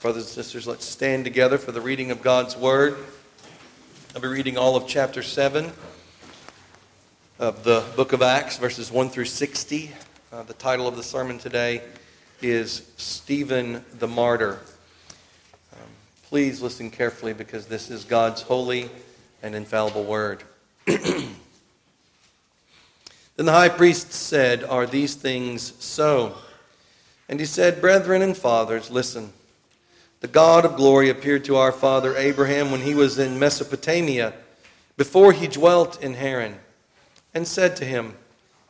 Brothers and sisters, let's stand together for the reading of God's Word. I'll be reading all of chapter 7 of the book of Acts, verses 1 through 60. Uh, the title of the sermon today is Stephen the Martyr. Um, please listen carefully because this is God's holy and infallible Word. then the high priest said, Are these things so? And he said, Brethren and fathers, listen. The God of glory appeared to our father Abraham when he was in Mesopotamia, before he dwelt in Haran, and said to him,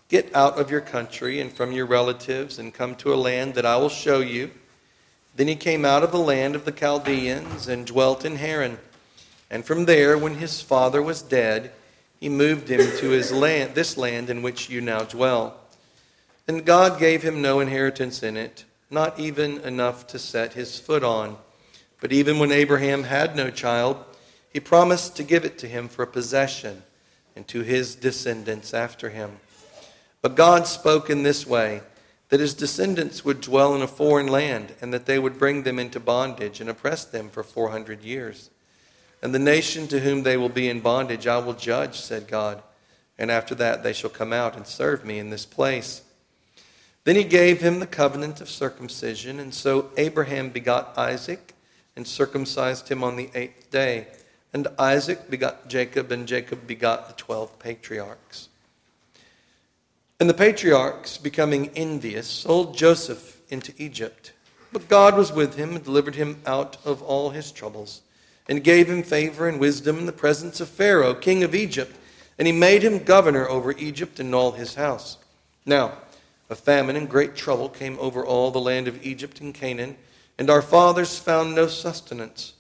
Get out of your country and from your relatives and come to a land that I will show you. Then he came out of the land of the Chaldeans and dwelt in Haran. And from there, when his father was dead, he moved him to his land, this land in which you now dwell. And God gave him no inheritance in it, not even enough to set his foot on. But even when Abraham had no child, he promised to give it to him for a possession and to his descendants after him. But God spoke in this way that his descendants would dwell in a foreign land, and that they would bring them into bondage and oppress them for 400 years. And the nation to whom they will be in bondage I will judge, said God. And after that they shall come out and serve me in this place. Then he gave him the covenant of circumcision, and so Abraham begot Isaac and circumcised him on the eighth day. And Isaac begot Jacob, and Jacob begot the twelve patriarchs. And the patriarchs, becoming envious, sold Joseph into Egypt. But God was with him and delivered him out of all his troubles, and gave him favor and wisdom in the presence of Pharaoh, king of Egypt, and he made him governor over Egypt and all his house. Now, a famine and great trouble came over all the land of Egypt and Canaan, and our fathers found no sustenance.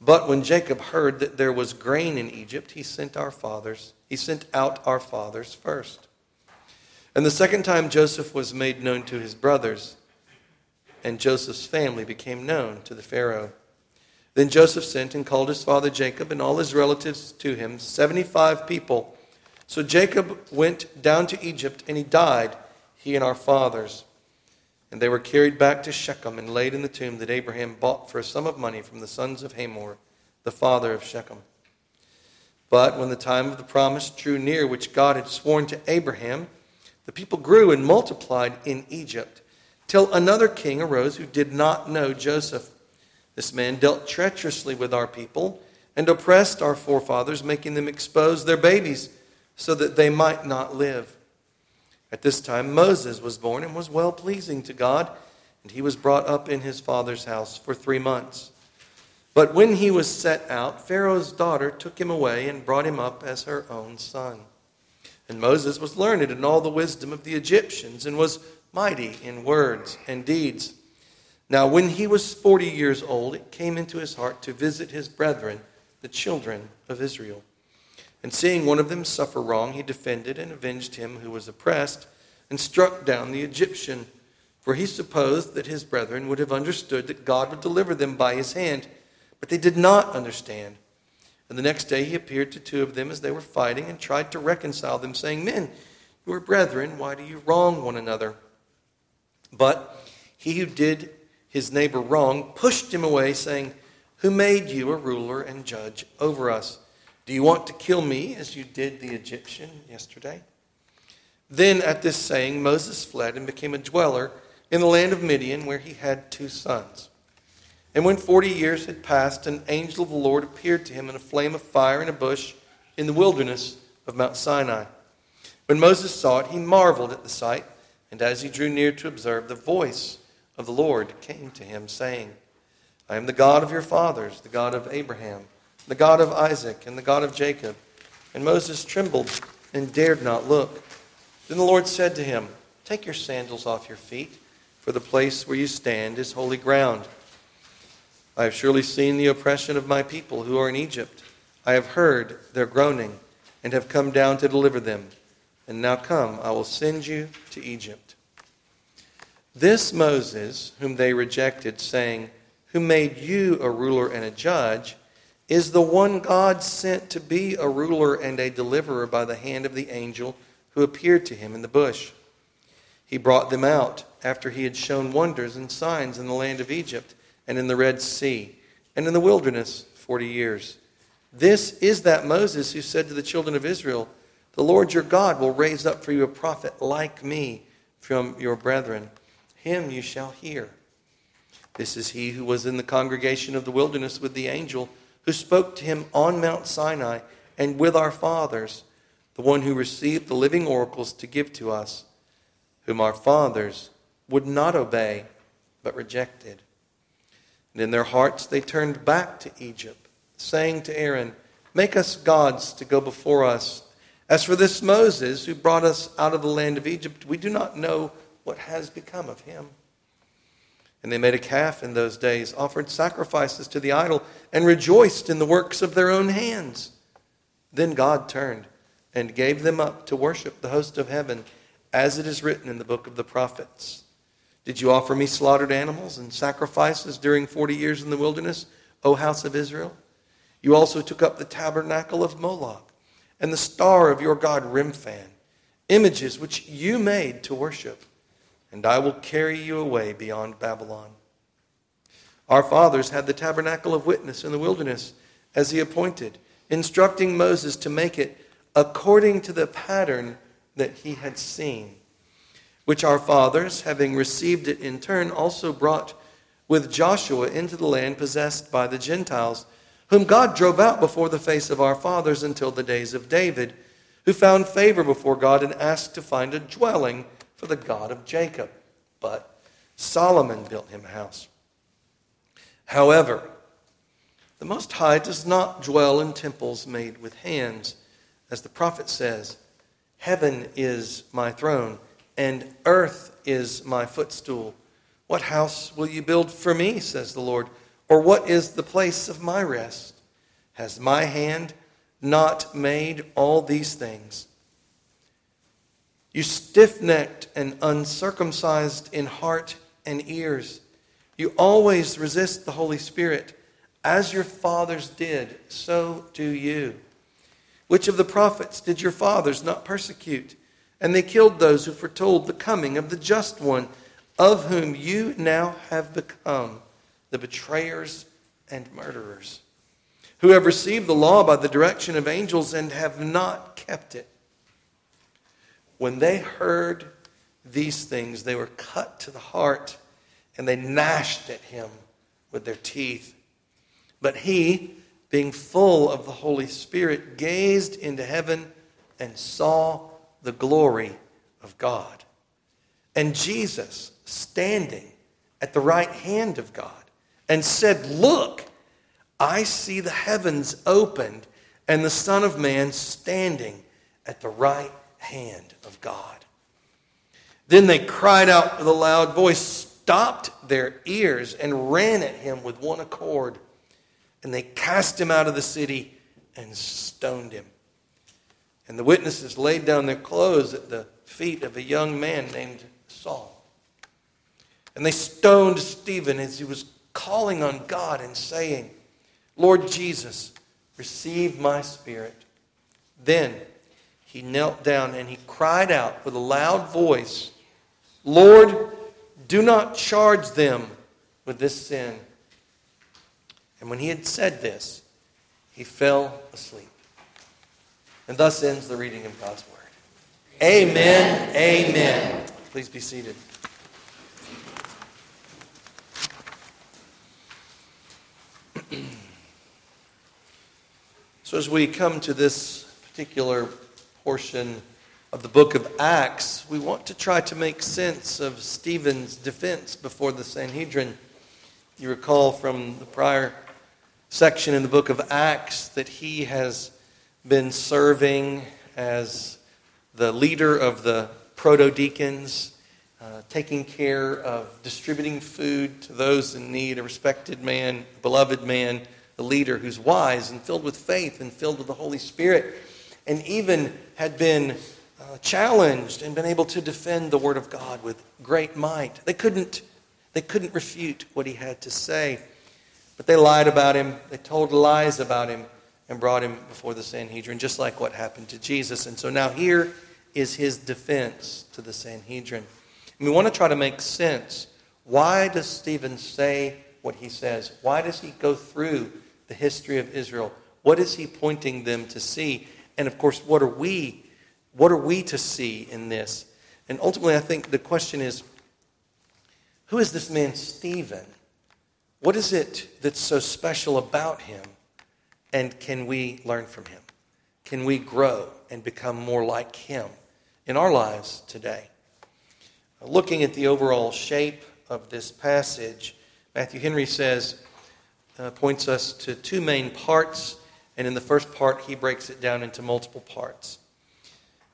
But when Jacob heard that there was grain in Egypt, he sent our fathers, he sent out our fathers first. And the second time Joseph was made known to his brothers, and Joseph's family became known to the Pharaoh. Then Joseph sent and called his father Jacob and all his relatives to him, 75 people. So Jacob went down to Egypt, and he died he and our fathers. And they were carried back to Shechem and laid in the tomb that Abraham bought for a sum of money from the sons of Hamor, the father of Shechem. But when the time of the promise drew near, which God had sworn to Abraham, the people grew and multiplied in Egypt, till another king arose who did not know Joseph. This man dealt treacherously with our people and oppressed our forefathers, making them expose their babies so that they might not live. At this time, Moses was born and was well pleasing to God, and he was brought up in his father's house for three months. But when he was set out, Pharaoh's daughter took him away and brought him up as her own son. And Moses was learned in all the wisdom of the Egyptians and was mighty in words and deeds. Now, when he was forty years old, it came into his heart to visit his brethren, the children of Israel. And seeing one of them suffer wrong, he defended and avenged him who was oppressed, and struck down the Egyptian. For he supposed that his brethren would have understood that God would deliver them by his hand, but they did not understand. And the next day he appeared to two of them as they were fighting, and tried to reconcile them, saying, Men, you are brethren, why do you wrong one another? But he who did his neighbor wrong pushed him away, saying, Who made you a ruler and judge over us? Do you want to kill me as you did the Egyptian yesterday? Then at this saying, Moses fled and became a dweller in the land of Midian, where he had two sons. And when forty years had passed, an angel of the Lord appeared to him in a flame of fire in a bush in the wilderness of Mount Sinai. When Moses saw it, he marveled at the sight, and as he drew near to observe, the voice of the Lord came to him, saying, I am the God of your fathers, the God of Abraham the God of Isaac and the God of Jacob. And Moses trembled and dared not look. Then the Lord said to him, Take your sandals off your feet, for the place where you stand is holy ground. I have surely seen the oppression of my people who are in Egypt. I have heard their groaning and have come down to deliver them. And now come, I will send you to Egypt. This Moses, whom they rejected, saying, Who made you a ruler and a judge, is the one God sent to be a ruler and a deliverer by the hand of the angel who appeared to him in the bush. He brought them out after he had shown wonders and signs in the land of Egypt and in the Red Sea, and in the wilderness 40 years. This is that Moses who said to the children of Israel, The Lord your God will raise up for you a prophet like me from your brethren. Him you shall hear. This is he who was in the congregation of the wilderness with the angel who spoke to him on Mount Sinai and with our fathers, the one who received the living oracles to give to us, whom our fathers would not obey, but rejected. And in their hearts they turned back to Egypt, saying to Aaron, Make us gods to go before us. As for this Moses, who brought us out of the land of Egypt, we do not know what has become of him. And they made a calf in those days, offered sacrifices to the idol, and rejoiced in the works of their own hands. Then God turned and gave them up to worship the host of heaven, as it is written in the book of the prophets. Did you offer me slaughtered animals and sacrifices during 40 years in the wilderness, O house of Israel? You also took up the tabernacle of Moloch and the star of your god Remphan, images which you made to worship, and I will carry you away beyond Babylon. Our fathers had the tabernacle of witness in the wilderness as he appointed, instructing Moses to make it according to the pattern that he had seen which our fathers, having received it in turn, also brought with Joshua into the land possessed by the Gentiles, whom God drove out before the face of our fathers until the days of David, who found favor before God and asked to find a dwelling for the God of Jacob. But Solomon built him a house. However, the Most High does not dwell in temples made with hands, as the prophet says, Heaven is my throne and earth is my footstool. What house will you build for me, says the Lord? Or what is the place of my rest? Has my hand not made all these things? You stiff necked and uncircumcised in heart and ears, you always resist the Holy Spirit. As your fathers did, so do you. Which of the prophets did your fathers not persecute? And they killed those who foretold the coming of the just one, of whom you now have become the betrayers and murderers, who have received the law by the direction of angels and have not kept it. When they heard these things, they were cut to the heart and they gnashed at him with their teeth. But he, being full of the Holy Spirit, gazed into heaven and saw the glory of God. And Jesus standing at the right hand of God and said, Look, I see the heavens opened and the Son of Man standing at the right hand of God. Then they cried out with a loud voice, stopped their ears, and ran at him with one accord. And they cast him out of the city and stoned him. And the witnesses laid down their clothes at the feet of a young man named Saul. And they stoned Stephen as he was calling on God and saying, Lord Jesus, receive my spirit. Then he knelt down and he cried out with a loud voice, Lord, do not charge them with this sin. And when he had said this, he fell asleep. And thus ends the reading of God's Word. Amen. Amen. Please be seated. so, as we come to this particular portion of the book of Acts, we want to try to make sense of Stephen's defense before the Sanhedrin. You recall from the prior section in the book of Acts that he has been serving as the leader of the proto deacons, uh, taking care of distributing food to those in need, a respected man, a beloved man, a leader who's wise and filled with faith and filled with the Holy Spirit, and even had been uh, challenged and been able to defend the Word of God with great might. They couldn't, they couldn't refute what he had to say, but they lied about him, they told lies about him and brought him before the Sanhedrin, just like what happened to Jesus. And so now here is his defense to the Sanhedrin. And we want to try to make sense. Why does Stephen say what he says? Why does he go through the history of Israel? What is he pointing them to see? And of course, what are we what are we to see in this? And ultimately, I think the question is who is this man Stephen? What is it that's so special about him? And can we learn from him? Can we grow and become more like him in our lives today? Looking at the overall shape of this passage, Matthew Henry says, uh, points us to two main parts, and in the first part, he breaks it down into multiple parts.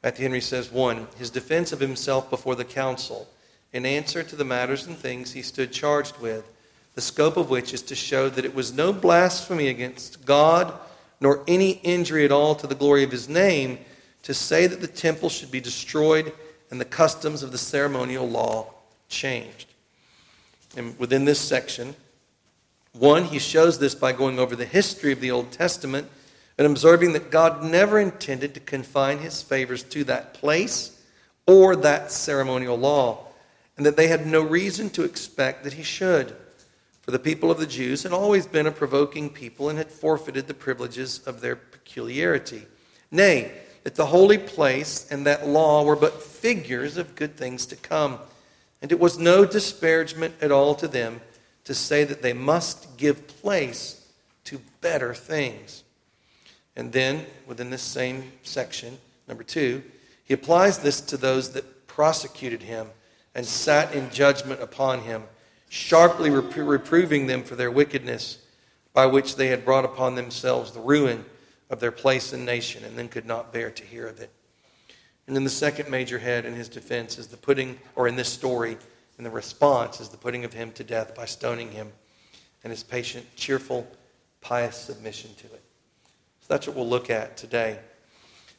Matthew Henry says, one, his defense of himself before the council in answer to the matters and things he stood charged with, the scope of which is to show that it was no blasphemy against God, nor any injury at all to the glory of his name, to say that the temple should be destroyed and the customs of the ceremonial law changed. And within this section, one, he shows this by going over the history of the Old Testament and observing that God never intended to confine his favors to that place or that ceremonial law, and that they had no reason to expect that he should. For the people of the Jews had always been a provoking people and had forfeited the privileges of their peculiarity. Nay, that the holy place and that law were but figures of good things to come. And it was no disparagement at all to them to say that they must give place to better things. And then, within this same section, number two, he applies this to those that prosecuted him and sat in judgment upon him, sharply repro- reproving them for their wickedness, by which they had brought upon themselves the ruin of their place and nation, and then could not bear to hear of it. And then the second major head in his defense is the putting, or in this story, and the response is the putting of him to death by stoning him, and his patient, cheerful, pious submission to it. So that's what we'll look at today.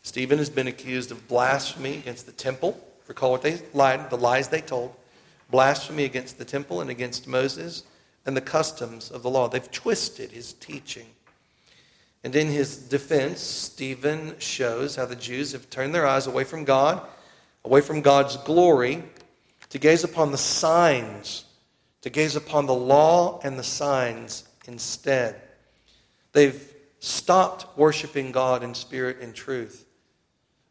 Stephen has been accused of blasphemy against the temple. Recall what they lied, the lies they told. Blasphemy against the temple and against Moses and the customs of the law. They've twisted his teaching. And in his defense, Stephen shows how the Jews have turned their eyes away from God, away from God's glory, to gaze upon the signs, to gaze upon the law and the signs instead. They've stopped worshiping God in spirit and truth.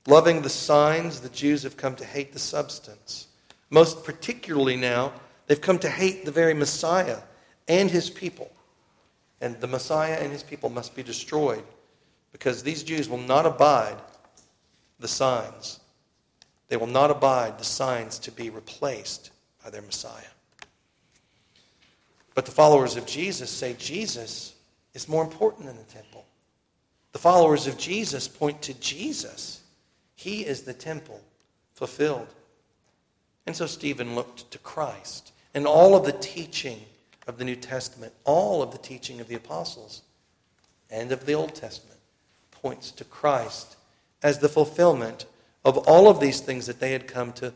Loving the signs, the Jews have come to hate the substance. Most particularly now, they've come to hate the very Messiah and his people. And the Messiah and his people must be destroyed because these Jews will not abide the signs. They will not abide the signs to be replaced by their Messiah. But the followers of Jesus say Jesus is more important than the temple. The followers of Jesus point to Jesus. He is the temple fulfilled. And so Stephen looked to Christ and all of the teaching of the New Testament, all of the teaching of the apostles and of the Old Testament points to Christ as the fulfillment of all of these things that they had come to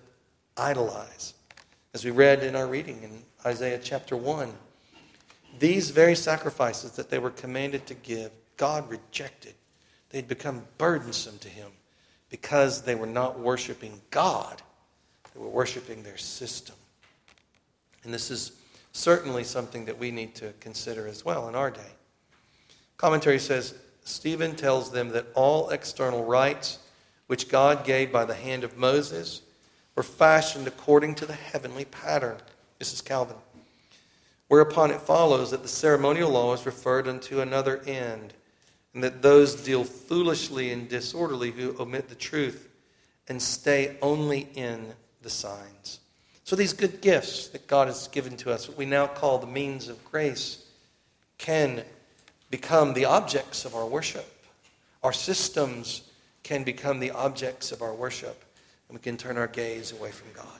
idolize. As we read in our reading in Isaiah chapter 1, these very sacrifices that they were commanded to give, God rejected. They'd become burdensome to him because they were not worshiping God, they were worshiping their system. And this is certainly something that we need to consider as well in our day. Commentary says Stephen tells them that all external rites which God gave by the hand of Moses were fashioned according to the heavenly pattern. This is Calvin. Whereupon it follows that the ceremonial law is referred unto another end, and that those deal foolishly and disorderly who omit the truth and stay only in the signs. So these good gifts that God has given to us, what we now call the means of grace, can become the objects of our worship. Our systems can become the objects of our worship, and we can turn our gaze away from God.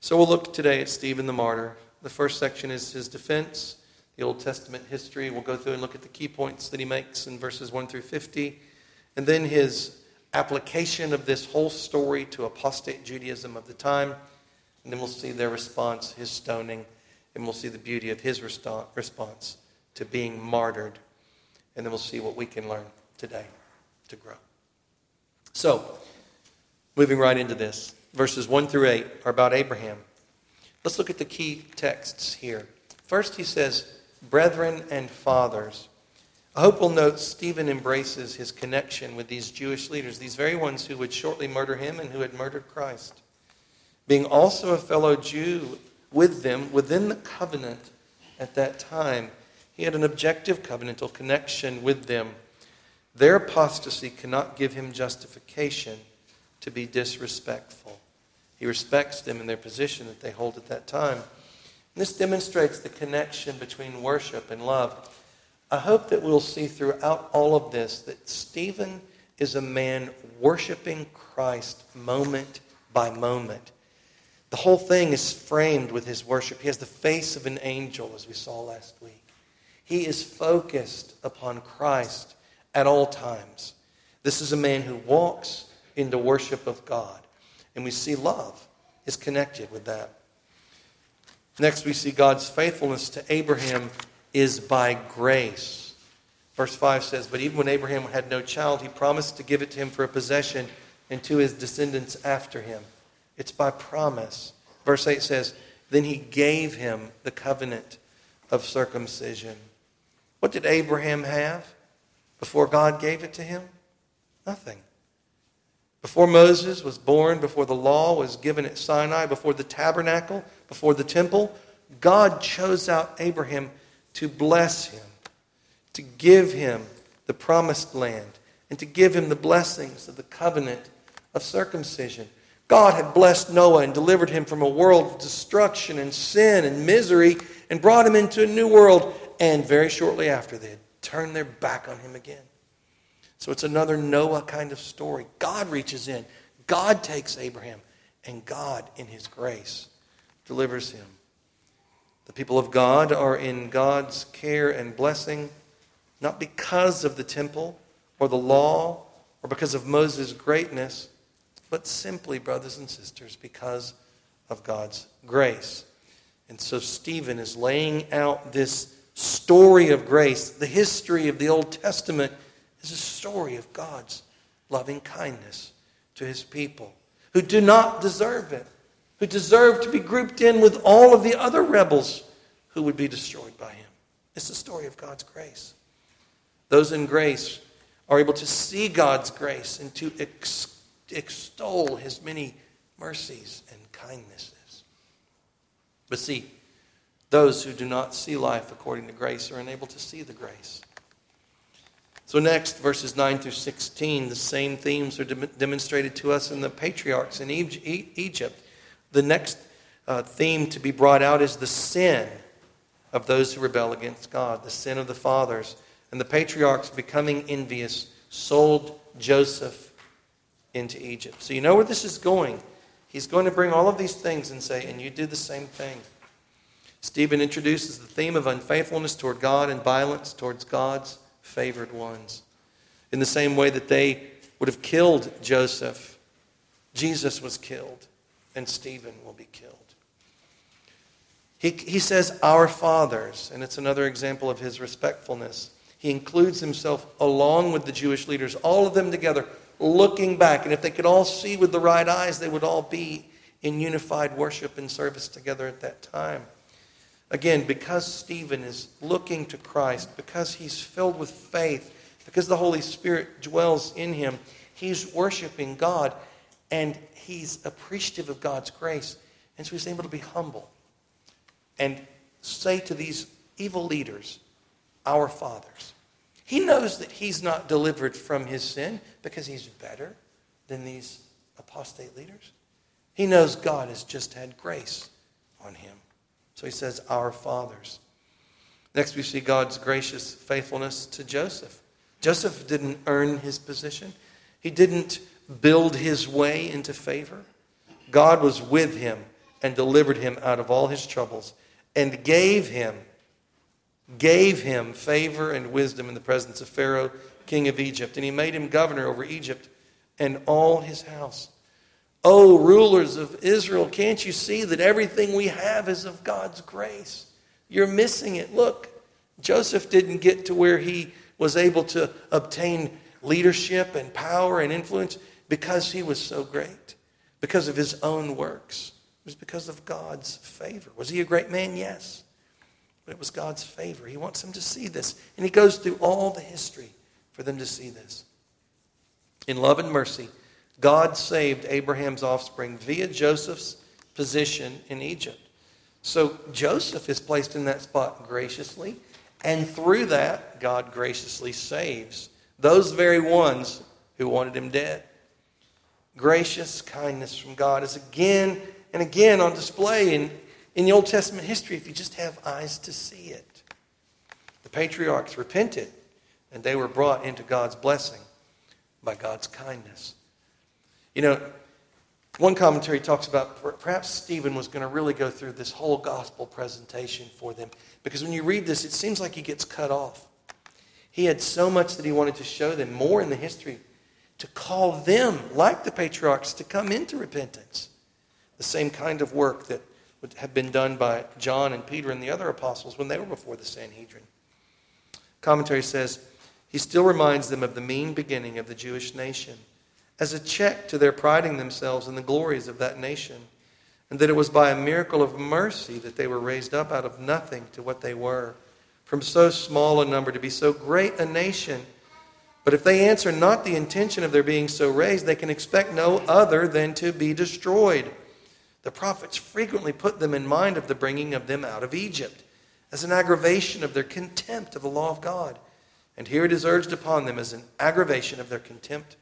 So we'll look today at Stephen the martyr. The first section is his defense, the Old Testament history. We'll go through and look at the key points that he makes in verses 1 through 50, and then his application of this whole story to apostate Judaism of the time. And then we'll see their response, his stoning, and we'll see the beauty of his response to being martyred. And then we'll see what we can learn today to grow. So, moving right into this, verses 1 through 8 are about Abraham. Let's look at the key texts here. First, he says, brethren and fathers. I hope we'll note Stephen embraces his connection with these Jewish leaders, these very ones who would shortly murder him and who had murdered Christ. Being also a fellow Jew with them within the covenant at that time, he had an objective covenantal connection with them. Their apostasy cannot give him justification to be disrespectful. He respects them in their position that they hold at that time. And this demonstrates the connection between worship and love. I hope that we'll see throughout all of this that Stephen is a man worshiping Christ moment by moment. The whole thing is framed with his worship. He has the face of an angel, as we saw last week. He is focused upon Christ at all times. This is a man who walks in the worship of God. And we see love is connected with that. Next, we see God's faithfulness to Abraham is by grace. Verse 5 says, But even when Abraham had no child, he promised to give it to him for a possession and to his descendants after him. It's by promise. Verse 8 says, Then he gave him the covenant of circumcision. What did Abraham have before God gave it to him? Nothing. Before Moses was born, before the law was given at Sinai, before the tabernacle, before the temple, God chose out Abraham to bless him, to give him the promised land, and to give him the blessings of the covenant of circumcision. God had blessed Noah and delivered him from a world of destruction and sin and misery and brought him into a new world. And very shortly after, they had turned their back on him again. So it's another Noah kind of story. God reaches in, God takes Abraham, and God, in his grace, delivers him. The people of God are in God's care and blessing, not because of the temple or the law or because of Moses' greatness, but simply, brothers and sisters, because of God's grace. And so Stephen is laying out this story of grace, the history of the Old Testament is a story of God's loving kindness to his people who do not deserve it, who deserve to be grouped in with all of the other rebels who would be destroyed by him. It's the story of God's grace. Those in grace are able to see God's grace and to ex- extol his many mercies and kindnesses. But see, those who do not see life according to grace are unable to see the grace. So, next, verses 9 through 16, the same themes are de- demonstrated to us in the patriarchs in Egypt. The next uh, theme to be brought out is the sin of those who rebel against God, the sin of the fathers. And the patriarchs, becoming envious, sold Joseph into Egypt. So, you know where this is going. He's going to bring all of these things and say, and you do the same thing. Stephen introduces the theme of unfaithfulness toward God and violence towards God's favored ones. In the same way that they would have killed Joseph, Jesus was killed, and Stephen will be killed. He, he says, Our fathers, and it's another example of his respectfulness. He includes himself along with the Jewish leaders, all of them together, looking back. And if they could all see with the right eyes, they would all be in unified worship and service together at that time. Again, because Stephen is looking to Christ, because he's filled with faith, because the Holy Spirit dwells in him, he's worshiping God and he's appreciative of God's grace. And so he's able to be humble and say to these evil leaders, Our fathers. He knows that he's not delivered from his sin because he's better than these apostate leaders. He knows God has just had grace on him. So he says, Our fathers. Next, we see God's gracious faithfulness to Joseph. Joseph didn't earn his position, he didn't build his way into favor. God was with him and delivered him out of all his troubles and gave him gave him favor and wisdom in the presence of Pharaoh, king of Egypt, and he made him governor over Egypt and all his house. Oh, rulers of Israel, can't you see that everything we have is of God's grace? You're missing it. Look, Joseph didn't get to where he was able to obtain leadership and power and influence because he was so great, because of his own works. It was because of God's favor. Was he a great man? Yes. but it was God's favor. He wants them to see this. And he goes through all the history for them to see this. In love and mercy, God saved Abraham's offspring via Joseph's position in Egypt. So Joseph is placed in that spot graciously, and through that, God graciously saves those very ones who wanted him dead. Gracious kindness from God is again and again on display in, in the Old Testament history if you just have eyes to see it. The patriarchs repented, and they were brought into God's blessing by God's kindness. You know, one commentary talks about perhaps Stephen was going to really go through this whole gospel presentation for them because when you read this, it seems like he gets cut off. He had so much that he wanted to show them, more in the history, to call them, like the patriarchs, to come into repentance. The same kind of work that would have been done by John and Peter and the other apostles when they were before the Sanhedrin. Commentary says, he still reminds them of the mean beginning of the Jewish nation as a check to their priding themselves in the glories of that nation, and that it was by a miracle of mercy that they were raised up out of nothing to what they were, from so small a number to be so great a nation. But if they answer not the intention of their being so raised, they can expect no other than to be destroyed. The prophets frequently put them in mind of the bringing of them out of Egypt as an aggravation of their contempt of the law of God. And here it is urged upon them as an aggravation of their contempt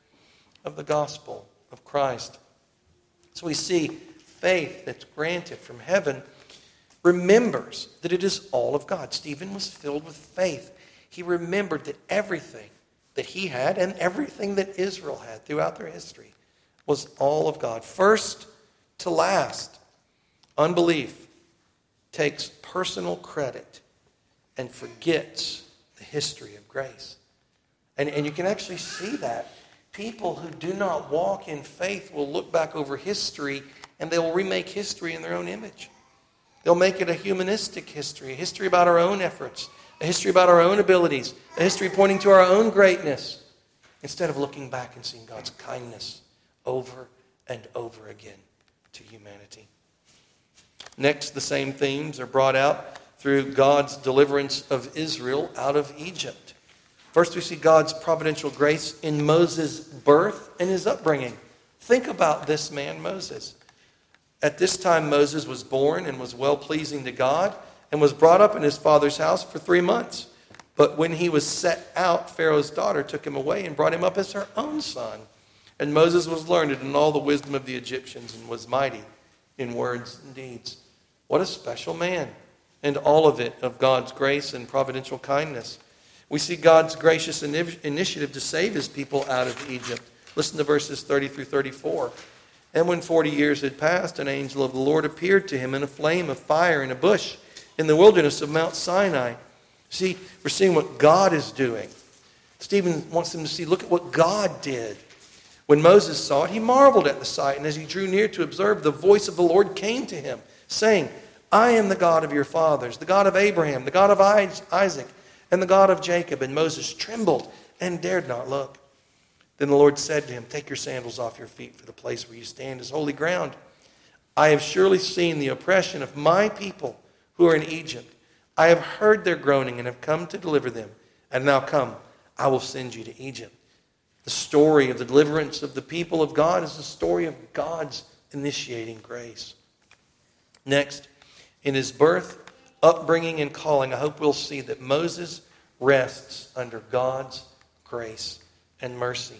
of the gospel of Christ. So we see faith that's granted from heaven remembers that it is all of God. Stephen was filled with faith. He remembered that everything that he had and everything that Israel had throughout their history was all of God. First to last, unbelief takes personal credit and forgets the history of grace. And, and you can actually see that People who do not walk in faith will look back over history and they will remake history in their own image. They'll make it a humanistic history, a history about our own efforts, a history about our own abilities, a history pointing to our own greatness, instead of looking back and seeing God's kindness over and over again to humanity. Next, the same themes are brought out through God's deliverance of Israel out of Egypt. First, we see God's providential grace in Moses' birth and his upbringing. Think about this man, Moses. At this time, Moses was born and was well pleasing to God and was brought up in his father's house for three months. But when he was set out, Pharaoh's daughter took him away and brought him up as her own son. And Moses was learned in all the wisdom of the Egyptians and was mighty in words and deeds. What a special man! And all of it of God's grace and providential kindness. We see God's gracious initiative to save his people out of Egypt. Listen to verses 30 through 34. And when 40 years had passed, an angel of the Lord appeared to him in a flame of fire in a bush in the wilderness of Mount Sinai. See, we're seeing what God is doing. Stephen wants them to see look at what God did. When Moses saw it, he marveled at the sight, and as he drew near to observe, the voice of the Lord came to him, saying, I am the God of your fathers, the God of Abraham, the God of Isaac and the God of Jacob. And Moses trembled and dared not look. Then the Lord said to him, Take your sandals off your feet, for the place where you stand is holy ground. I have surely seen the oppression of my people who are in Egypt. I have heard their groaning and have come to deliver them. And now come, I will send you to Egypt. The story of the deliverance of the people of God is the story of God's initiating grace. Next, in his birth, upbringing and calling, I hope we'll see that Moses rests under God's grace and mercy.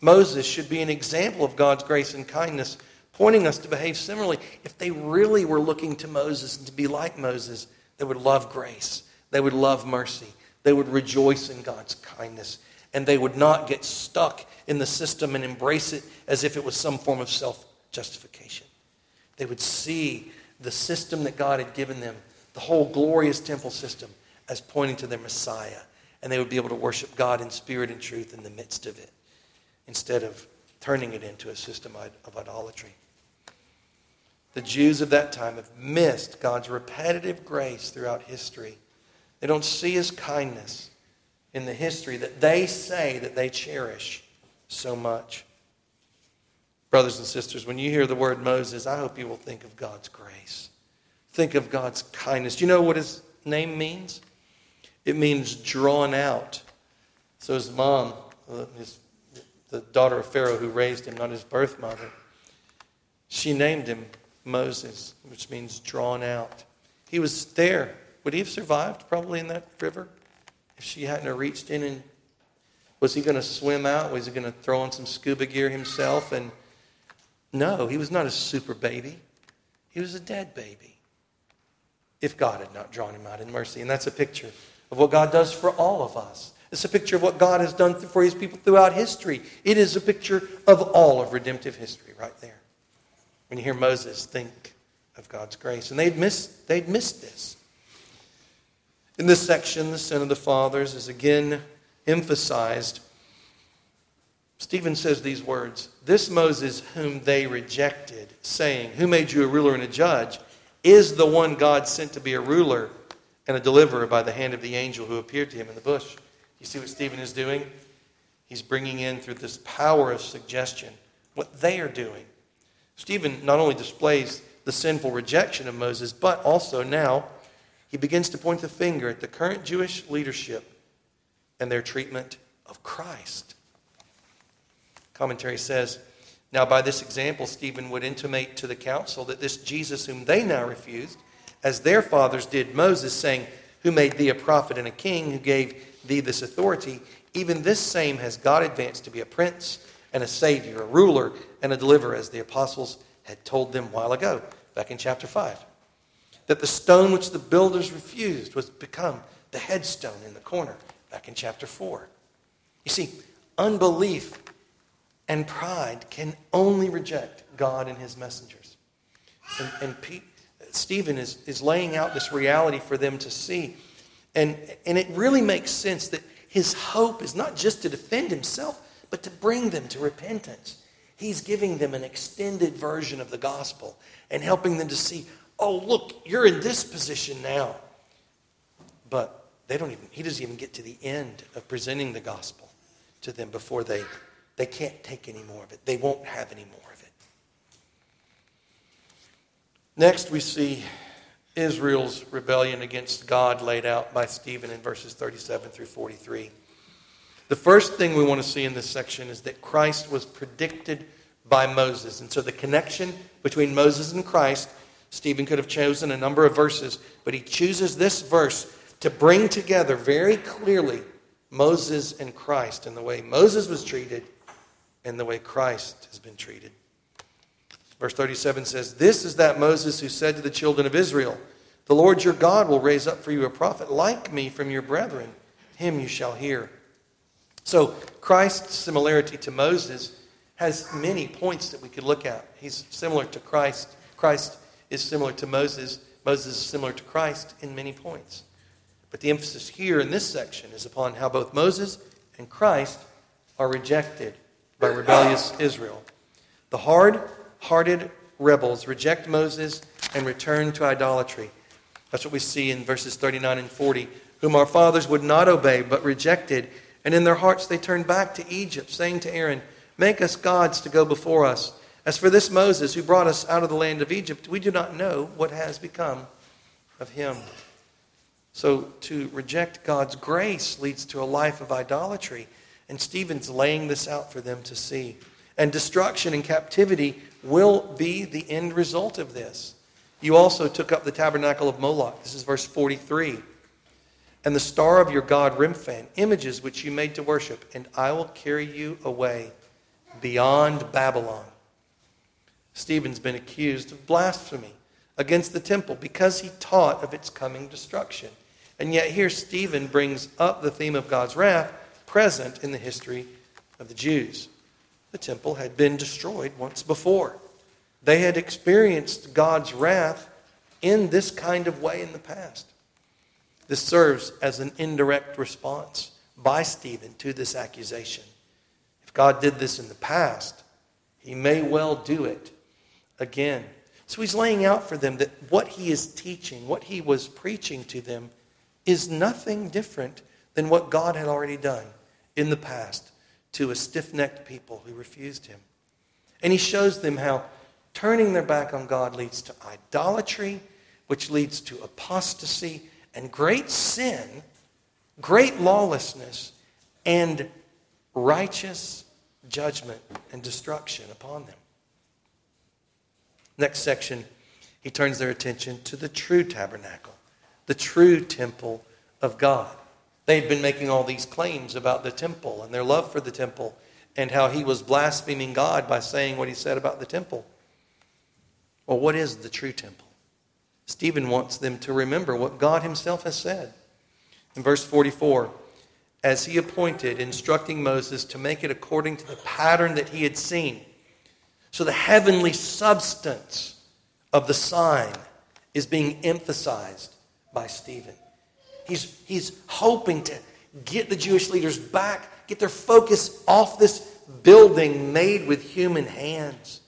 Moses should be an example of God's grace and kindness, pointing us to behave similarly. If they really were looking to Moses and to be like Moses, they would love grace, they would love mercy, they would rejoice in God's kindness, and they would not get stuck in the system and embrace it as if it was some form of self justification. They would see the system that God had given them the whole glorious temple system as pointing to their Messiah. And they would be able to worship God in spirit and truth in the midst of it instead of turning it into a system of idolatry. The Jews of that time have missed God's repetitive grace throughout history. They don't see his kindness in the history that they say that they cherish so much. Brothers and sisters, when you hear the word Moses, I hope you will think of God's grace. Think of God's kindness. Do you know what his name means? It means drawn out. So his mom, uh, his, the daughter of Pharaoh who raised him, not his birth mother, she named him Moses, which means drawn out. He was there. Would he have survived probably in that river if she hadn't reached in and was he going to swim out? Was he going to throw on some scuba gear himself? And no, he was not a super baby. He was a dead baby. If God had not drawn him out in mercy. And that's a picture of what God does for all of us. It's a picture of what God has done for his people throughout history. It is a picture of all of redemptive history right there. When you hear Moses, think of God's grace. And they'd missed, they'd missed this. In this section, the sin of the fathers is again emphasized. Stephen says these words This Moses, whom they rejected, saying, Who made you a ruler and a judge, is the one God sent to be a ruler and a deliverer by the hand of the angel who appeared to him in the bush. You see what Stephen is doing? He's bringing in through this power of suggestion what they are doing. Stephen not only displays the sinful rejection of Moses, but also now he begins to point the finger at the current Jewish leadership and their treatment of Christ. Commentary says, Now by this example, Stephen would intimate to the council that this Jesus, whom they now refused, as their fathers did Moses, saying, Who made thee a prophet and a king, who gave thee this authority, even this same has God advanced to be a prince and a savior, a ruler and a deliverer, as the apostles had told them while ago, back in chapter 5. That the stone which the builders refused was become the headstone in the corner, back in chapter 4. You see, unbelief and pride can only reject God and his messengers. And, and Pete, Stephen is, is laying out this reality for them to see. And, and it really makes sense that his hope is not just to defend himself, but to bring them to repentance. He's giving them an extended version of the gospel and helping them to see, oh, look, you're in this position now. But they don't even, he doesn't even get to the end of presenting the gospel to them before they, they can't take any more of it. They won't have any more of it. Next, we see Israel's rebellion against God laid out by Stephen in verses 37 through 43. The first thing we want to see in this section is that Christ was predicted by Moses. And so the connection between Moses and Christ, Stephen could have chosen a number of verses, but he chooses this verse to bring together very clearly Moses and Christ and the way Moses was treated and the way Christ has been treated. Verse 37 says, This is that Moses who said to the children of Israel, The Lord your God will raise up for you a prophet like me from your brethren. Him you shall hear. So Christ's similarity to Moses has many points that we could look at. He's similar to Christ. Christ is similar to Moses. Moses is similar to Christ in many points. But the emphasis here in this section is upon how both Moses and Christ are rejected by rebellious Israel. The hard hearted rebels reject Moses and return to idolatry. That's what we see in verses 39 and 40, whom our fathers would not obey, but rejected and in their hearts they turned back to Egypt, saying to Aaron, Make us gods to go before us. As for this Moses who brought us out of the land of Egypt, we do not know what has become of him. So to reject God's grace leads to a life of idolatry. And Stephen's laying this out for them to see. And destruction and captivity will be the end result of this. You also took up the tabernacle of Moloch. This is verse 43 and the star of your god Rimphan, images which you made to worship, and I will carry you away beyond Babylon. Stephen's been accused of blasphemy against the temple because he taught of its coming destruction. And yet, here Stephen brings up the theme of God's wrath present in the history of the Jews. The temple had been destroyed once before, they had experienced God's wrath in this kind of way in the past. This serves as an indirect response by Stephen to this accusation. If God did this in the past, he may well do it again. So he's laying out for them that what he is teaching, what he was preaching to them, is nothing different than what God had already done in the past to a stiff necked people who refused him. And he shows them how turning their back on God leads to idolatry, which leads to apostasy, and great sin, great lawlessness, and righteous judgment and destruction upon them. Next section, he turns their attention to the true tabernacle, the true temple of God. They'd been making all these claims about the temple and their love for the temple and how he was blaspheming God by saying what he said about the temple. Well, what is the true temple? Stephen wants them to remember what God himself has said. In verse 44, as he appointed, instructing Moses to make it according to the pattern that he had seen. So the heavenly substance of the sign is being emphasized by Stephen. He's, he's hoping to get the Jewish leaders back, get their focus off this building made with human hands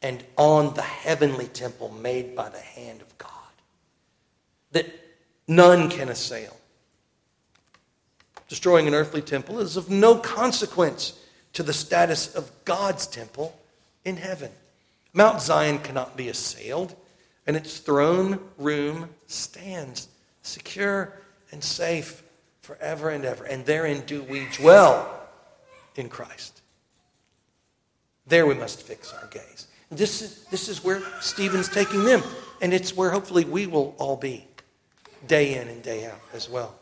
and on the heavenly temple made by the hand of God that none can assail. Destroying an earthly temple is of no consequence to the status of God's temple in heaven. Mount Zion cannot be assailed, and its throne room stands secure and safe forever and ever. And therein do we dwell in Christ. There we must fix our gaze. This is, this is where Stephen's taking them, and it's where hopefully we will all be day in and day out as well.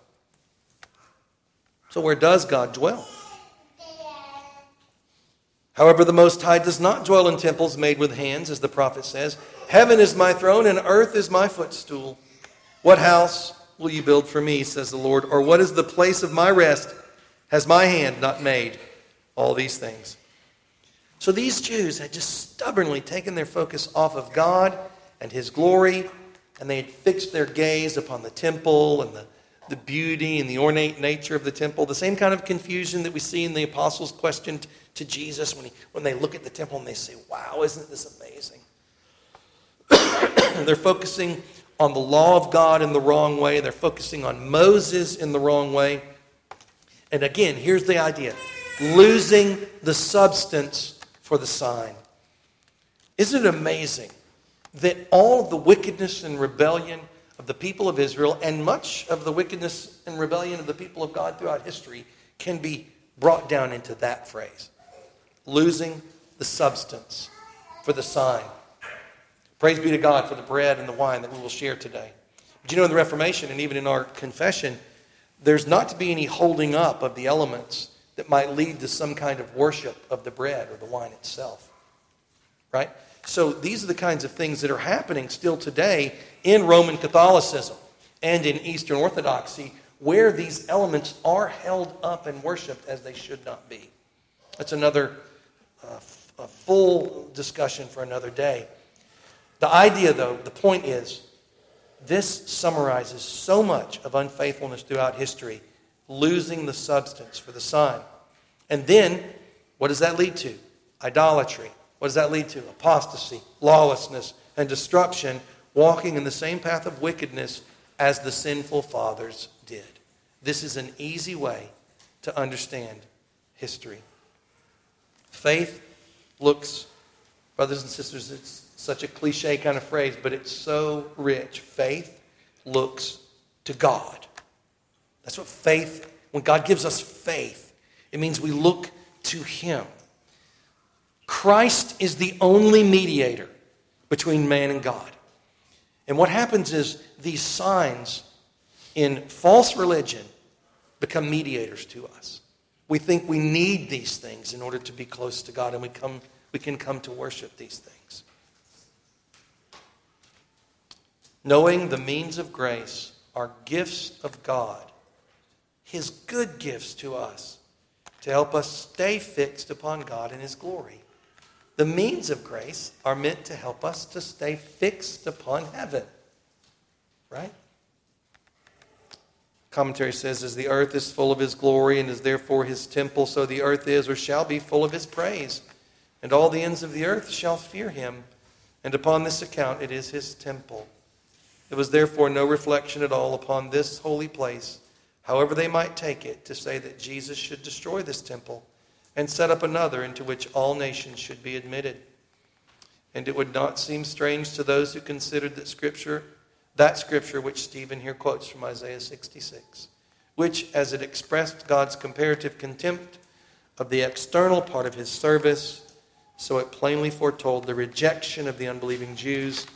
So, where does God dwell? However, the Most High does not dwell in temples made with hands, as the prophet says. Heaven is my throne, and earth is my footstool. What house will you build for me, says the Lord? Or what is the place of my rest? Has my hand not made all these things? So these Jews had just stubbornly taken their focus off of God and His glory, and they had fixed their gaze upon the temple and the, the beauty and the ornate nature of the temple. The same kind of confusion that we see in the apostles' question to Jesus when, he, when they look at the temple and they say, Wow, isn't this amazing? They're focusing on the law of God in the wrong way. They're focusing on Moses in the wrong way. And again, here's the idea losing the substance for the sign. Isn't it amazing that all the wickedness and rebellion of the people of Israel and much of the wickedness and rebellion of the people of God throughout history can be brought down into that phrase losing the substance for the sign. Praise be to God for the bread and the wine that we will share today. But you know, in the Reformation and even in our confession, there's not to be any holding up of the elements that might lead to some kind of worship of the bread or the wine itself. Right? So these are the kinds of things that are happening still today in Roman Catholicism and in Eastern Orthodoxy where these elements are held up and worshiped as they should not be. That's another uh, full discussion for another day. The idea, though, the point is, this summarizes so much of unfaithfulness throughout history, losing the substance for the sign. And then, what does that lead to? Idolatry. What does that lead to? Apostasy, lawlessness, and destruction, walking in the same path of wickedness as the sinful fathers did. This is an easy way to understand history. Faith looks, brothers and sisters, it's such a cliche kind of phrase, but it's so rich. Faith looks to God. That's what faith, when God gives us faith, it means we look to Him. Christ is the only mediator between man and God. And what happens is these signs in false religion become mediators to us. We think we need these things in order to be close to God, and we, come, we can come to worship these things. Knowing the means of grace are gifts of God, His good gifts to us to help us stay fixed upon God and His glory. The means of grace are meant to help us to stay fixed upon heaven. Right? Commentary says, As the earth is full of his glory and is therefore his temple, so the earth is or shall be full of his praise. And all the ends of the earth shall fear him. And upon this account it is his temple. It was therefore no reflection at all upon this holy place, however they might take it, to say that Jesus should destroy this temple and set up another into which all nations should be admitted. And it would not seem strange to those who considered that Scripture that scripture which Stephen here quotes from Isaiah 66, which, as it expressed God's comparative contempt of the external part of his service, so it plainly foretold the rejection of the unbelieving Jews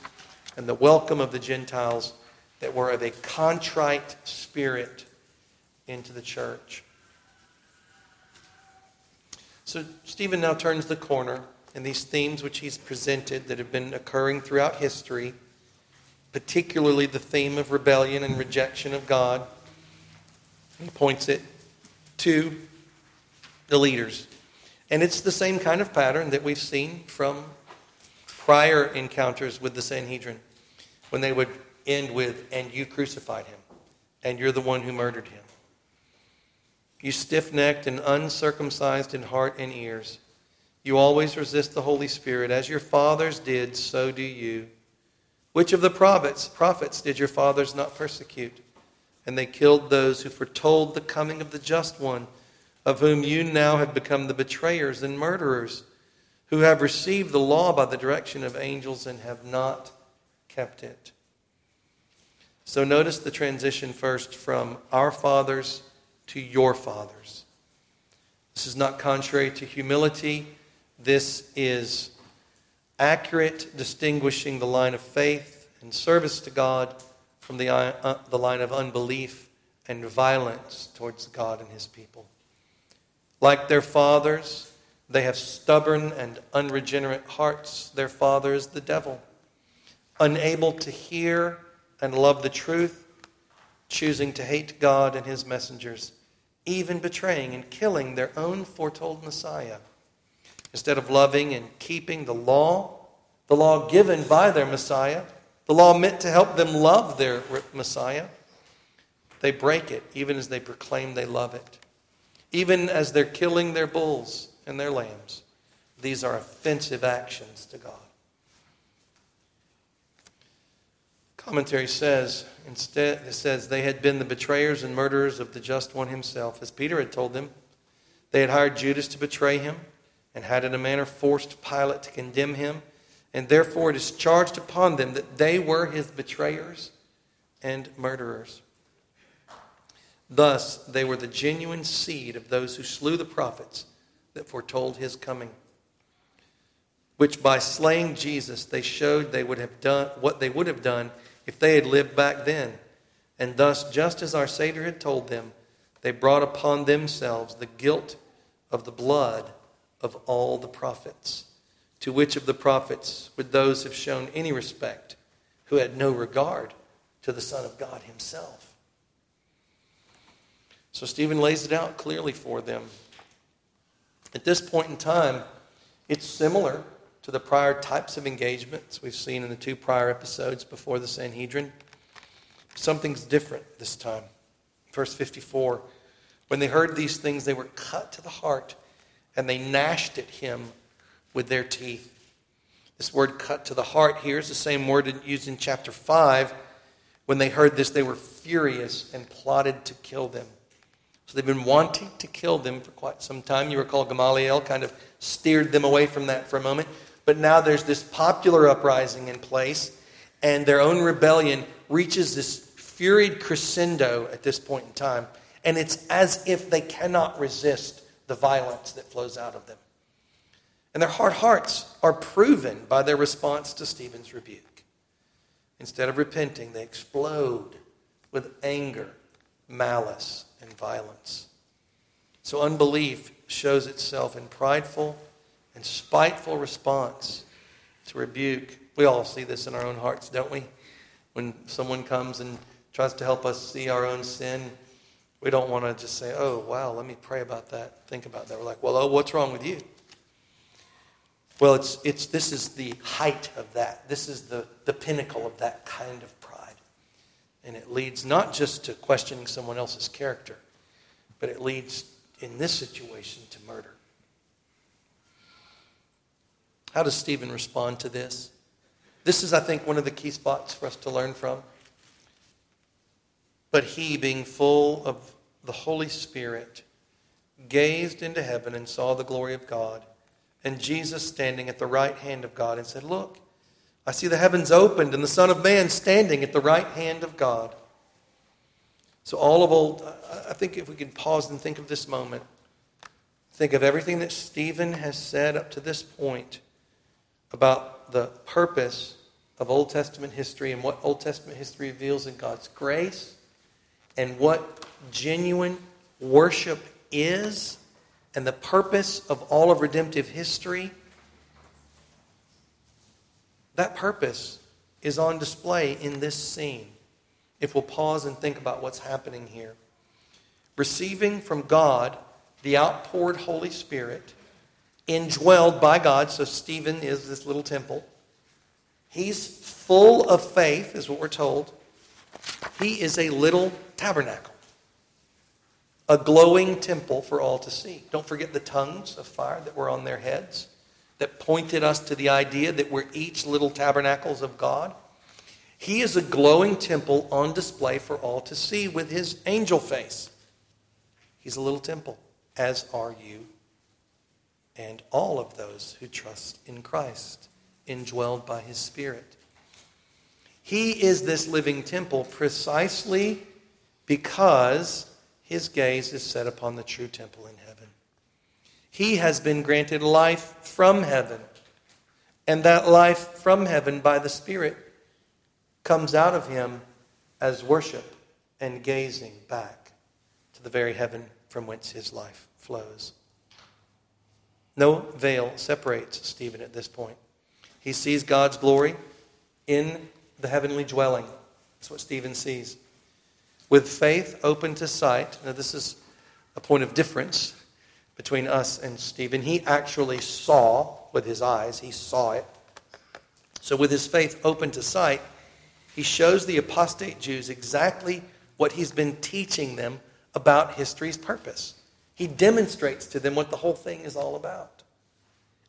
and the welcome of the Gentiles that were of a contrite spirit into the church. So Stephen now turns the corner, and these themes which he's presented that have been occurring throughout history, particularly the theme of rebellion and rejection of God, he points it to the leaders. And it's the same kind of pattern that we've seen from prior encounters with the Sanhedrin, when they would end with, and you crucified him, and you're the one who murdered him. You stiff necked and uncircumcised in heart and ears. You always resist the Holy Spirit. As your fathers did, so do you. Which of the prophets, prophets did your fathers not persecute? And they killed those who foretold the coming of the just one, of whom you now have become the betrayers and murderers, who have received the law by the direction of angels and have not kept it. So notice the transition first from our fathers to your fathers. This is not contrary to humility. This is accurate, distinguishing the line of faith and service to God from the, uh, the line of unbelief and violence towards God and his people. Like their fathers, they have stubborn and unregenerate hearts. Their father is the devil, unable to hear and love the truth, choosing to hate God and his messengers, even betraying and killing their own foretold Messiah. Instead of loving and keeping the law, the law given by their Messiah, the law meant to help them love their Messiah, they break it even as they proclaim they love it. Even as they're killing their bulls and their lambs, these are offensive actions to God. Commentary says, instead, it says, they had been the betrayers and murderers of the just one himself, as Peter had told them. They had hired Judas to betray him and had in a manner forced Pilate to condemn him. And therefore it is charged upon them that they were his betrayers and murderers. Thus, they were the genuine seed of those who slew the prophets that foretold his coming which by slaying Jesus they showed they would have done what they would have done if they had lived back then. And thus, just as our Savior had told them, they brought upon themselves the guilt of the blood of all the prophets. To which of the prophets would those have shown any respect who had no regard to the Son of God himself? So Stephen lays it out clearly for them. At this point in time, it's similar to the prior types of engagements we've seen in the two prior episodes before the Sanhedrin. Something's different this time. Verse 54 When they heard these things, they were cut to the heart, and they gnashed at him with their teeth. This word cut to the heart here is the same word used in chapter 5. When they heard this, they were furious and plotted to kill them. So they've been wanting to kill them for quite some time. You recall Gamaliel kind of steered them away from that for a moment. But now there's this popular uprising in place, and their own rebellion reaches this furied crescendo at this point in time. And it's as if they cannot resist the violence that flows out of them. And their hard hearts are proven by their response to Stephen's rebuke. Instead of repenting, they explode with anger, malice, and violence. So unbelief shows itself in prideful and spiteful response to rebuke. We all see this in our own hearts, don't we? When someone comes and tries to help us see our own sin, we don't want to just say, oh, wow, let me pray about that, think about that. We're like, well, oh, what's wrong with you? Well, it's, it's, this is the height of that. This is the, the pinnacle of that kind of pride. And it leads not just to questioning someone else's character, but it leads, in this situation, to murder. How does Stephen respond to this? This is, I think, one of the key spots for us to learn from. But he, being full of the Holy Spirit, gazed into heaven and saw the glory of God, and Jesus standing at the right hand of God, and said, Look, I see the heavens opened and the Son of Man standing at the right hand of God. So, all of old, I think if we could pause and think of this moment, think of everything that Stephen has said up to this point about the purpose of Old Testament history and what Old Testament history reveals in God's grace and what genuine worship is and the purpose of all of redemptive history. That purpose is on display in this scene if we'll pause and think about what's happening here. Receiving from God the outpoured Holy Spirit, indwelled by God, so Stephen is this little temple. He's full of faith, is what we're told. He is a little tabernacle, a glowing temple for all to see. Don't forget the tongues of fire that were on their heads that pointed us to the idea that we're each little tabernacles of God. He is a glowing temple on display for all to see with his angel face. He's a little temple, as are you and all of those who trust in Christ, indwelled by his Spirit. He is this living temple precisely because his gaze is set upon the true temple in heaven. He has been granted life from heaven, and that life from heaven by the Spirit comes out of him as worship and gazing back to the very heaven from whence his life flows. No veil separates Stephen at this point. He sees God's glory in the heavenly dwelling. That's what Stephen sees. With faith open to sight, now this is a point of difference between us and Stephen. He actually saw with his eyes, he saw it. So, with his faith open to sight, he shows the apostate Jews exactly what he's been teaching them about history's purpose. He demonstrates to them what the whole thing is all about.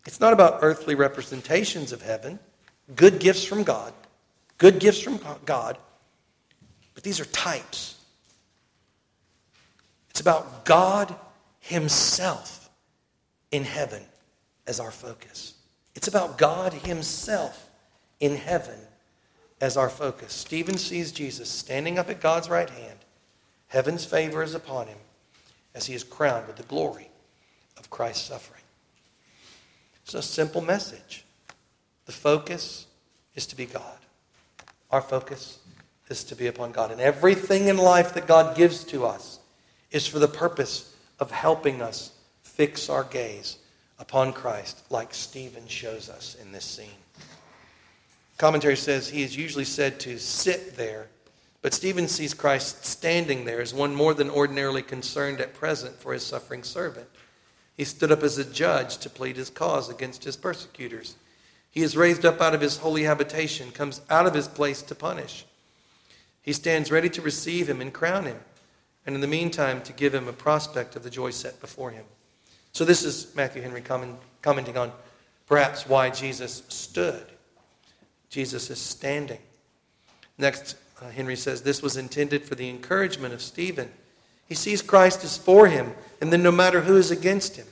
It's not about earthly representations of heaven, good gifts from God, good gifts from God, but these are types. It's about God Himself in heaven as our focus. It's about God Himself in heaven as our focus. Stephen sees Jesus standing up at God's right hand. Heaven's favor is upon him as he is crowned with the glory of Christ's suffering. It's a simple message. The focus is to be God. Our focus is to be upon God. And everything in life that God gives to us is for the purpose of helping us fix our gaze upon Christ, like Stephen shows us in this scene. Commentary says he is usually said to sit there, but Stephen sees Christ standing there as one more than ordinarily concerned at present for his suffering servant. He stood up as a judge to plead his cause against his persecutors. He is raised up out of his holy habitation, comes out of his place to punish. He stands ready to receive him and crown him, and in the meantime to give him a prospect of the joy set before him. So, this is Matthew Henry commenting on perhaps why Jesus stood Jesus is standing. Next, uh, Henry says this was intended for the encouragement of Stephen. He sees Christ is for him, and then no matter who is against him.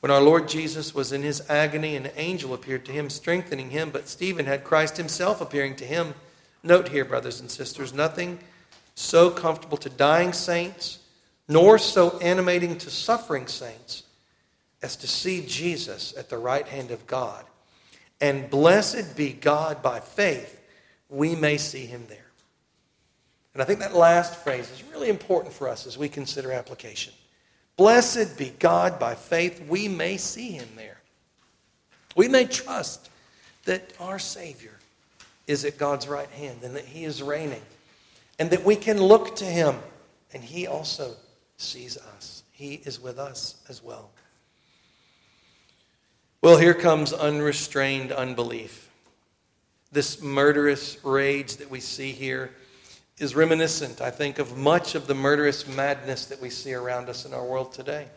When our Lord Jesus was in his agony, an angel appeared to him, strengthening him, but Stephen had Christ himself appearing to him. Note here, brothers and sisters, nothing so comfortable to dying saints, nor so animating to suffering saints, as to see Jesus at the right hand of God and blessed be God by faith, we may see him there. And I think that last phrase is really important for us as we consider application. Blessed be God by faith, we may see him there. We may trust that our Savior is at God's right hand and that he is reigning, and that we can look to him, and he also sees us. He is with us as well. Well, here comes unrestrained unbelief. This murderous rage that we see here is reminiscent, I think, of much of the murderous madness that we see around us in our world today.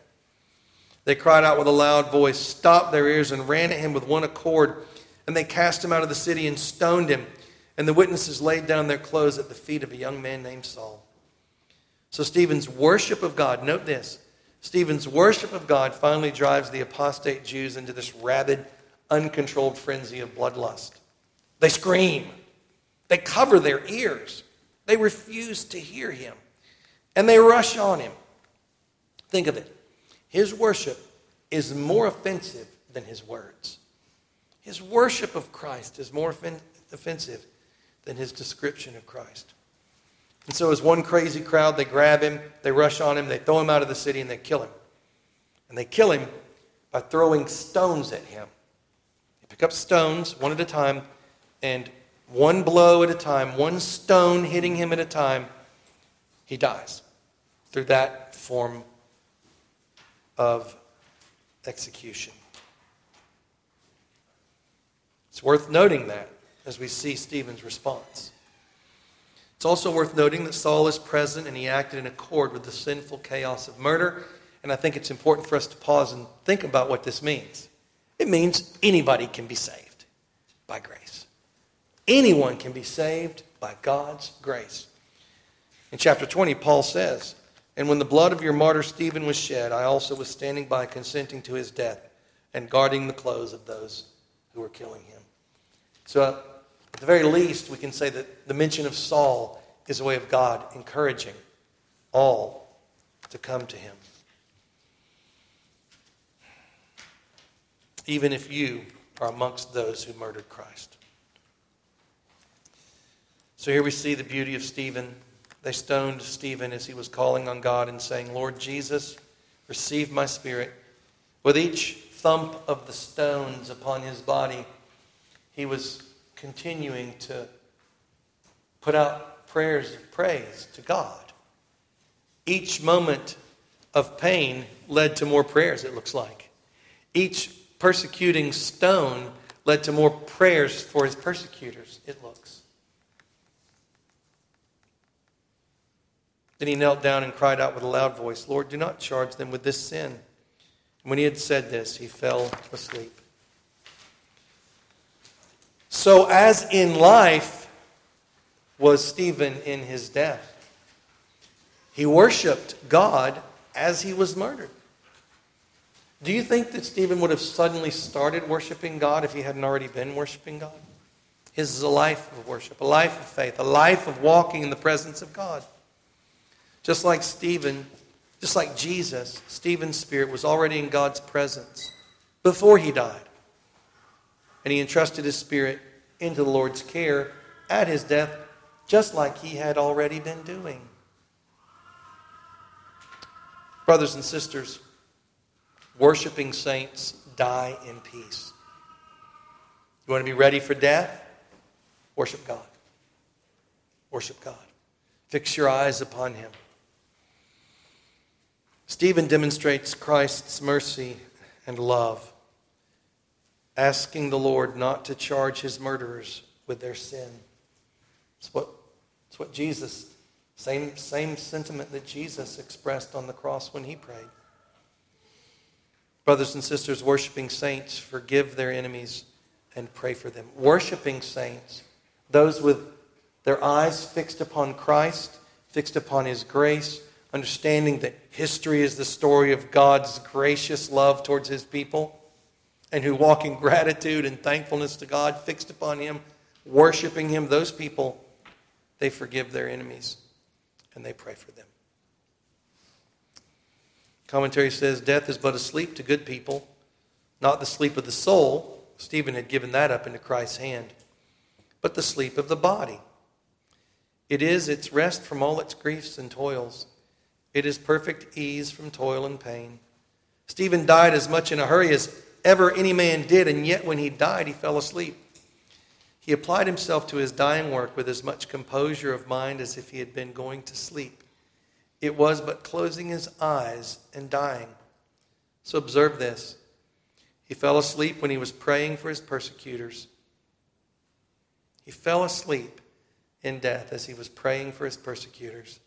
They cried out with a loud voice, stopped their ears, and ran at him with one accord. And they cast him out of the city and stoned him. And the witnesses laid down their clothes at the feet of a young man named Saul. So Stephen's worship of God, note this, Stephen's worship of God finally drives the apostate Jews into this rabid, uncontrolled frenzy of bloodlust. They scream. They cover their ears. They refuse to hear him. And they rush on him. Think of it. His worship is more offensive than his words. His worship of Christ is more offensive than his description of Christ. And so, as one crazy crowd, they grab him, they rush on him, they throw him out of the city, and they kill him. And they kill him by throwing stones at him. They pick up stones one at a time, and one blow at a time, one stone hitting him at a time, he dies through that form of execution. It's worth noting that as we see Stephen's response. It's also worth noting that Saul is present and he acted in accord with the sinful chaos of murder. And I think it's important for us to pause and think about what this means. It means anybody can be saved by grace. Anyone can be saved by God's grace. In chapter 20, Paul says, And when the blood of your martyr Stephen was shed, I also was standing by, consenting to his death and guarding the clothes of those who were killing him. So, at the very least, we can say that the mention of Saul is a way of God encouraging all to come to him. Even if you are amongst those who murdered Christ. So here we see the beauty of Stephen. They stoned Stephen as he was calling on God and saying, Lord Jesus, receive my spirit. With each thump of the stones upon his body, he was continuing to put out prayers of praise to God. Each moment of pain led to more prayers, it looks like. Each persecuting stone led to more prayers for his persecutors, it looks. Then he knelt down and cried out with a loud voice, Lord, do not charge them with this sin. And when he had said this, he fell asleep. So, as in life was Stephen in his death, he worshiped God as he was murdered. Do you think that Stephen would have suddenly started worshiping God if he hadn't already been worshiping God? His is a life of worship, a life of faith, a life of walking in the presence of God. Just like Stephen, just like Jesus, Stephen's spirit was already in God's presence before he died. And he entrusted his spirit into the Lord's care at his death, just like he had already been doing. Brothers and sisters, worshiping saints die in peace. You want to be ready for death? Worship God. Worship God. Fix your eyes upon Him. Stephen demonstrates Christ's mercy and love asking the Lord not to charge his murderers with their sin. It's what, it's what Jesus, same, same sentiment that Jesus expressed on the cross when he prayed. Brothers and sisters, worshiping saints, forgive their enemies and pray for them. Worshiping saints, those with their eyes fixed upon Christ, fixed upon his grace, understanding that history is the story of God's gracious love towards his people and who walk in gratitude and thankfulness to God, fixed upon Him, worshiping Him, those people, they forgive their enemies and they pray for them. Commentary says death is but a sleep to good people, not the sleep of the soul. Stephen had given that up into Christ's hand, but the sleep of the body. It is its rest from all its griefs and toils. It is perfect ease from toil and pain. Stephen died as much in a hurry as ever any man did, and yet when he died, he fell asleep. He applied himself to his dying work with as much composure of mind as if he had been going to sleep. It was but closing his eyes and dying. So observe this. He fell asleep when he was praying for his persecutors. He fell asleep in death as he was praying for his persecutors.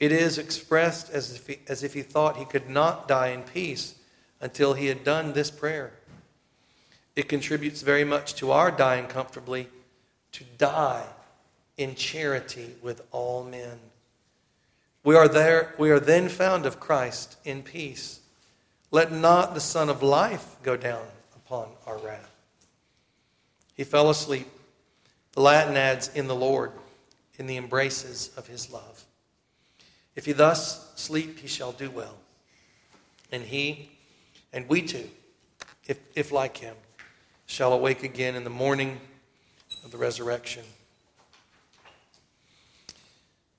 It is expressed as if he, as if he thought he could not die in peace until he had done this prayer. It contributes very much to our dying comfortably to die in charity with all men. We are there we are then found of Christ in peace. Let not the sun of life go down upon our wrath. He fell asleep. The Latin adds, in the Lord, in the embraces of his love. If he thus sleep, he shall do well. And he, and we too, if, if like him, shall awake again in the morning of the resurrection.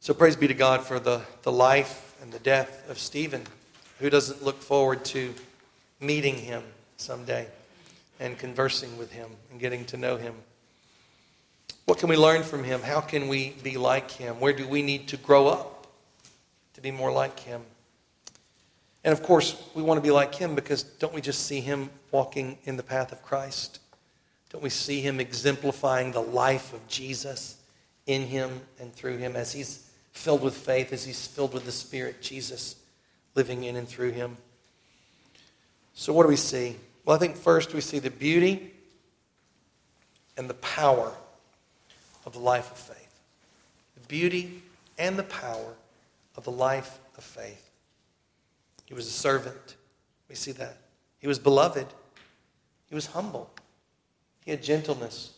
So praise be to God for the, the life and the death of Stephen. Who doesn't look forward to meeting him someday and conversing with him and getting to know him? What can we learn from him? How can we be like him? Where do we need to grow up to be more like him? And of course, we want to be like him because don't we just see him walking in the path of Christ? Don't we see him exemplifying the life of Jesus in him and through him as he's filled with faith, as he's filled with the Spirit, Jesus living in and through him? So, what do we see? Well, I think first we see the beauty and the power of the life of faith. The beauty and the power of the life of faith. He was a servant. We see that. He was beloved. He was humble. He had gentleness.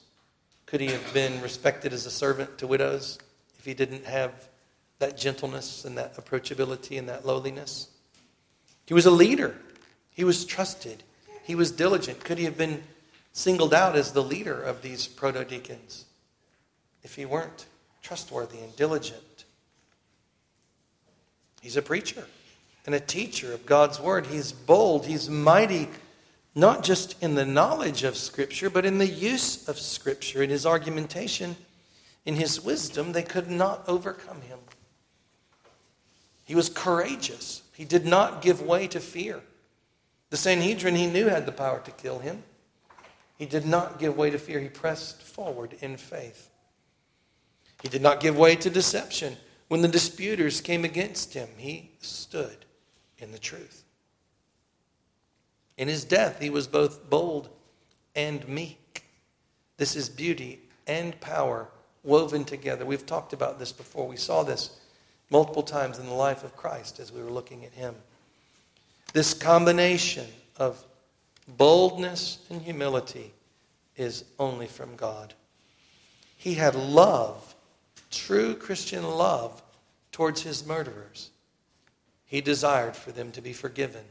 Could he have been respected as a servant to widows if he didn't have that gentleness and that approachability and that lowliness? He was a leader. He was trusted. He was diligent. Could he have been singled out as the leader of these proto deacons if he weren't trustworthy and diligent? He's a preacher and a teacher of God's word. He's bold, he's mighty, not just in the knowledge of Scripture, but in the use of Scripture. In his argumentation, in his wisdom, they could not overcome him. He was courageous, he did not give way to fear. The Sanhedrin, he knew, had the power to kill him. He did not give way to fear, he pressed forward in faith. He did not give way to deception. When the disputers came against him, he stood in the truth. In his death, he was both bold and meek. This is beauty and power woven together. We've talked about this before. We saw this multiple times in the life of Christ as we were looking at him. This combination of boldness and humility is only from God. He had love, true Christian love, towards his murderers. He desired for them to be forgiven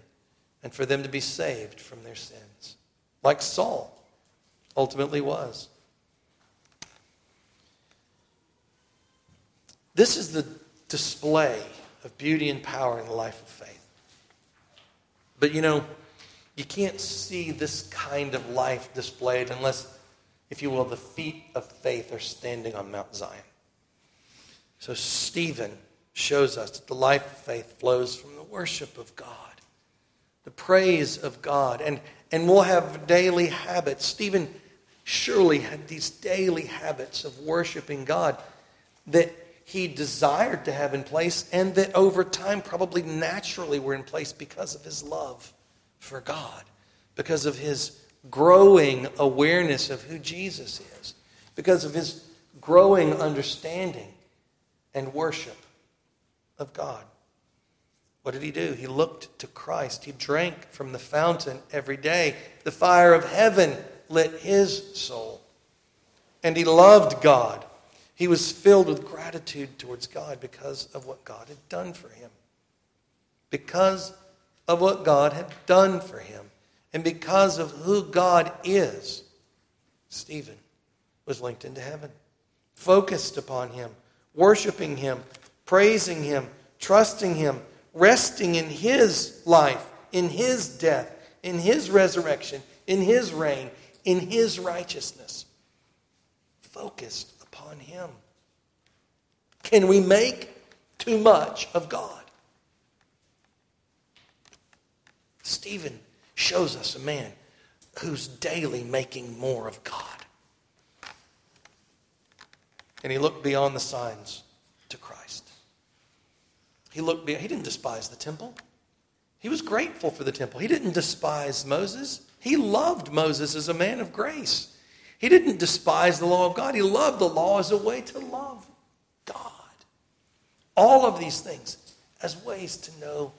and for them to be saved from their sins, like Saul ultimately was. This is the display of beauty and power in the life of faith. But you know, you can't see this kind of life displayed unless, if you will, the feet of faith are standing on Mount Zion. So, Stephen shows us that the life of faith flows from the worship of God, the praise of God. And, and we'll have daily habits. Stephen surely had these daily habits of worshiping God that he desired to have in place and that over time probably naturally were in place because of his love for God, because of his growing awareness of who Jesus is, because of his growing understanding and worship of God. What did he do? He looked to Christ. He drank from the fountain every day. The fire of heaven lit his soul. And he loved God. He was filled with gratitude towards God because of what God had done for him. Because of what God had done for him. And because of who God is, Stephen was linked into heaven, focused upon him, worshiping him, praising Him, trusting Him, resting in His life, in His death, in His resurrection, in His reign, in His righteousness. Focused upon Him. Can we make too much of God? Stephen shows us a man who's daily making more of God. And he looked beyond the signs to Christ. He looked he didn't despise the temple. He was grateful for the temple. He didn't despise Moses. He loved Moses as a man of grace. He didn't despise the law of God. He loved the law as a way to love God. All of these things as ways to know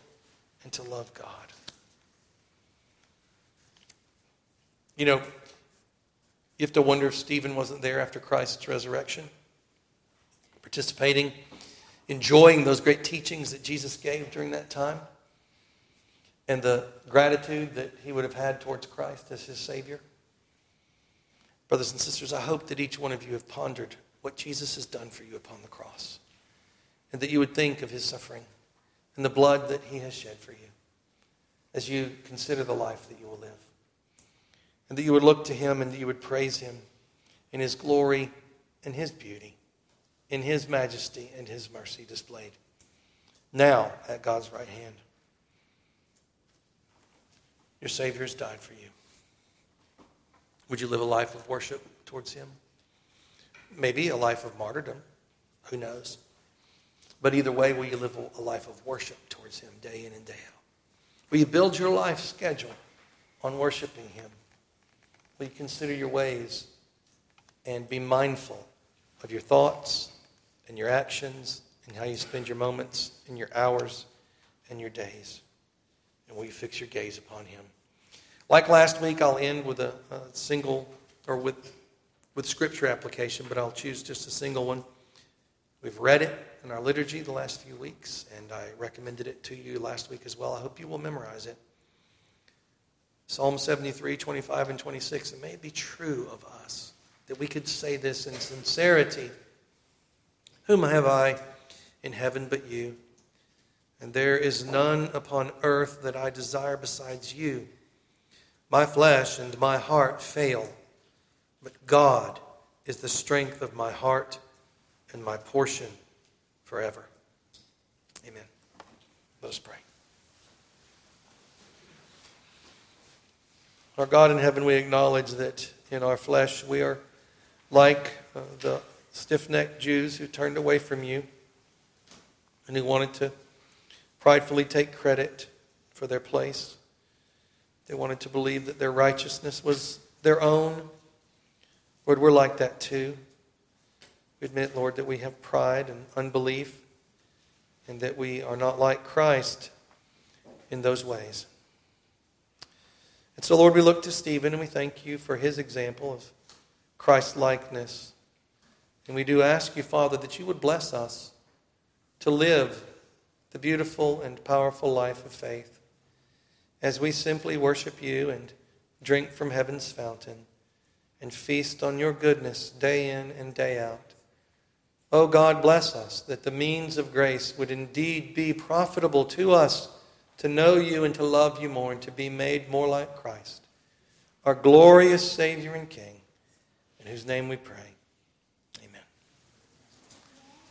and to love God. You know, You have to wonder if Stephen wasn't there after Christ's resurrection, participating, enjoying those great teachings that Jesus gave during that time, and the gratitude that he would have had towards Christ as his Savior. Brothers and sisters, I hope that each one of you have pondered what Jesus has done for you upon the cross, and that you would think of his suffering and the blood that he has shed for you as you consider the life that you will live. And that you would look to him and that you would praise him in his glory and his beauty, in his majesty and his mercy displayed. Now at God's right hand. Your Savior has died for you. Would you live a life of worship towards him? Maybe a life of martyrdom. Who knows? But either way, will you live a life of worship towards him day in and day out? Will you build your life schedule on worshiping Him? Will you consider your ways and be mindful of your thoughts and your actions and how you spend your moments and your hours and your days? And will you fix your gaze upon Him? Like last week, I'll end with a, a single or with, with scripture application, but I'll choose just a single one. We've read it in our liturgy the last few weeks, and I recommended it to you last week as well. I hope you will memorize it. Psalm 73, 25, and 26. It may be true of us that we could say this in sincerity Whom have I in heaven but you? And there is none upon earth that I desire besides you. My flesh and my heart fail, but God is the strength of my heart and my portion forever. Amen. Let us pray. Our God in heaven, we acknowledge that in our flesh we are like uh, the stiff necked Jews who turned away from you and who wanted to pridefully take credit for their place. They wanted to believe that their righteousness was their own. Lord, we're like that too. We admit, Lord, that we have pride and unbelief and that we are not like Christ in those ways. And so, Lord, we look to Stephen and we thank you for his example of Christ likeness. And we do ask you, Father, that you would bless us to live the beautiful and powerful life of faith as we simply worship you and drink from heaven's fountain and feast on your goodness day in and day out. Oh God, bless us that the means of grace would indeed be profitable to us to know you and to love you more and to be made more like Christ, our glorious Savior and King, in whose name we pray.